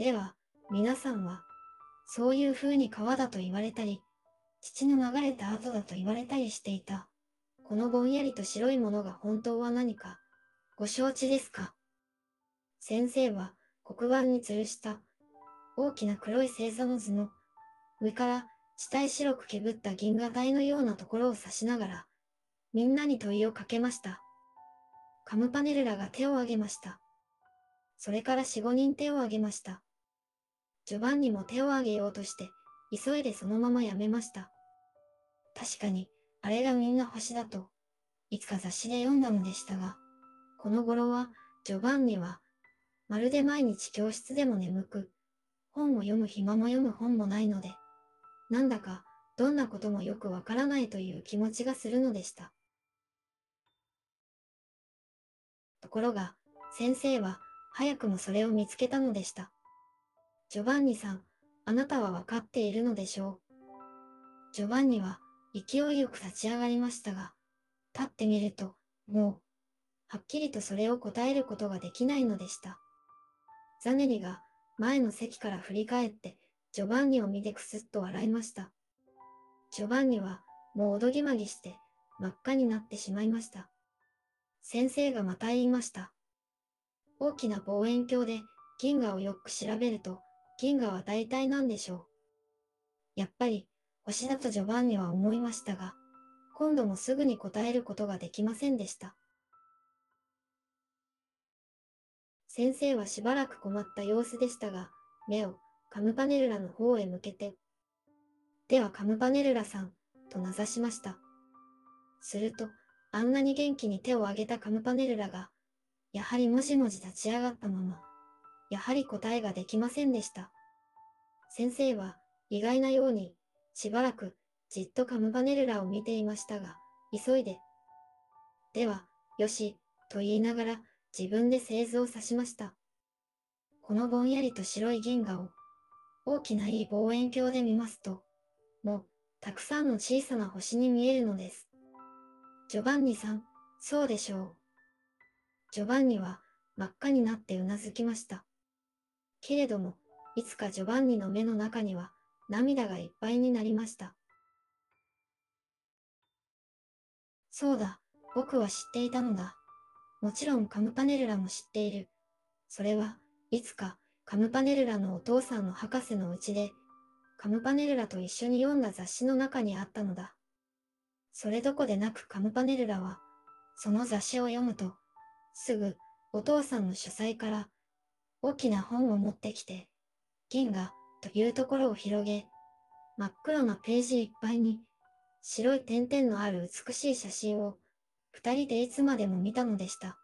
では、皆さんは、そういう風に川だと言われたり、父の流れた後だと言われたりしていた、このぼんやりと白いものが本当は何か、ご承知ですか？先生は黒板に吊るした大きな黒い星座の図の上から地体白くけぶった銀河帯のようなところを指しながら、みんなに問いをかけました。カムパネルラが手を挙げました。それから四五人手を挙げました。ジョバンニも手を挙げようとして、急いでそのままやめました。確かに、あれがみんな星だと、いつか雑誌で読んだのでしたが、この頃は、ジョバンニは、まるで毎日教室でも眠く、本を読む暇も読む本もないので、なんだか、どんなこともよくわからないという気持ちがするのでした。ところが、先生は、早くもそれを見つけたのでした。ジョバンニさん、あなたはわかっているのでしょう。ジョバンニは、勢いよく立ち上がりましたが、立ってみると、もう、はっきりとそれを答えることができないのでした。ザネリが前の席から振り返ってジョバンニを見てくすっと笑いました。ジョバンニはもうおどぎまぎして真っ赤になってしまいました。先生がまた言いました。大きな望遠鏡で銀河をよく調べると銀河は大体なんでしょう。やっぱり星だとジョバンニは思いましたが、今度もすぐに答えることができませんでした。先生はしばらく困った様子でしたが、目をカムパネルラの方へ向けて、ではカムパネルラさん、と名指しました。すると、あんなに元気に手を挙げたカムパネルラが、やはりもじもじ立ち上がったまま、やはり答えができませんでした。先生は意外なように、しばらくじっとカムパネルラを見ていましたが、急いで。では、よし、と言いながら自分で製図を指しました。このぼんやりと白い銀河を大きないい望遠鏡で見ますと、もう、たくさんの小さな星に見えるのです。ジョバンニさん、そうでしょう。ジョバンニは真っ赤になってうなずきました。けれども、いつかジョバンニの目の中には涙がいっぱいになりました。そうだ、僕は知っていたのだ。もちろんカムパネルラも知っている。それはいつかカムパネルラのお父さんの博士のうちで、カムパネルラと一緒に読んだ雑誌の中にあったのだ。それどこでなくカムパネルラは、その雑誌を読むと、すぐお父さんの書斎から大きな本を持ってきて、銀河というところを広げ、真っ黒なページいっぱいに白い点々のある美しい写真を二人でいつまでも見たのでした。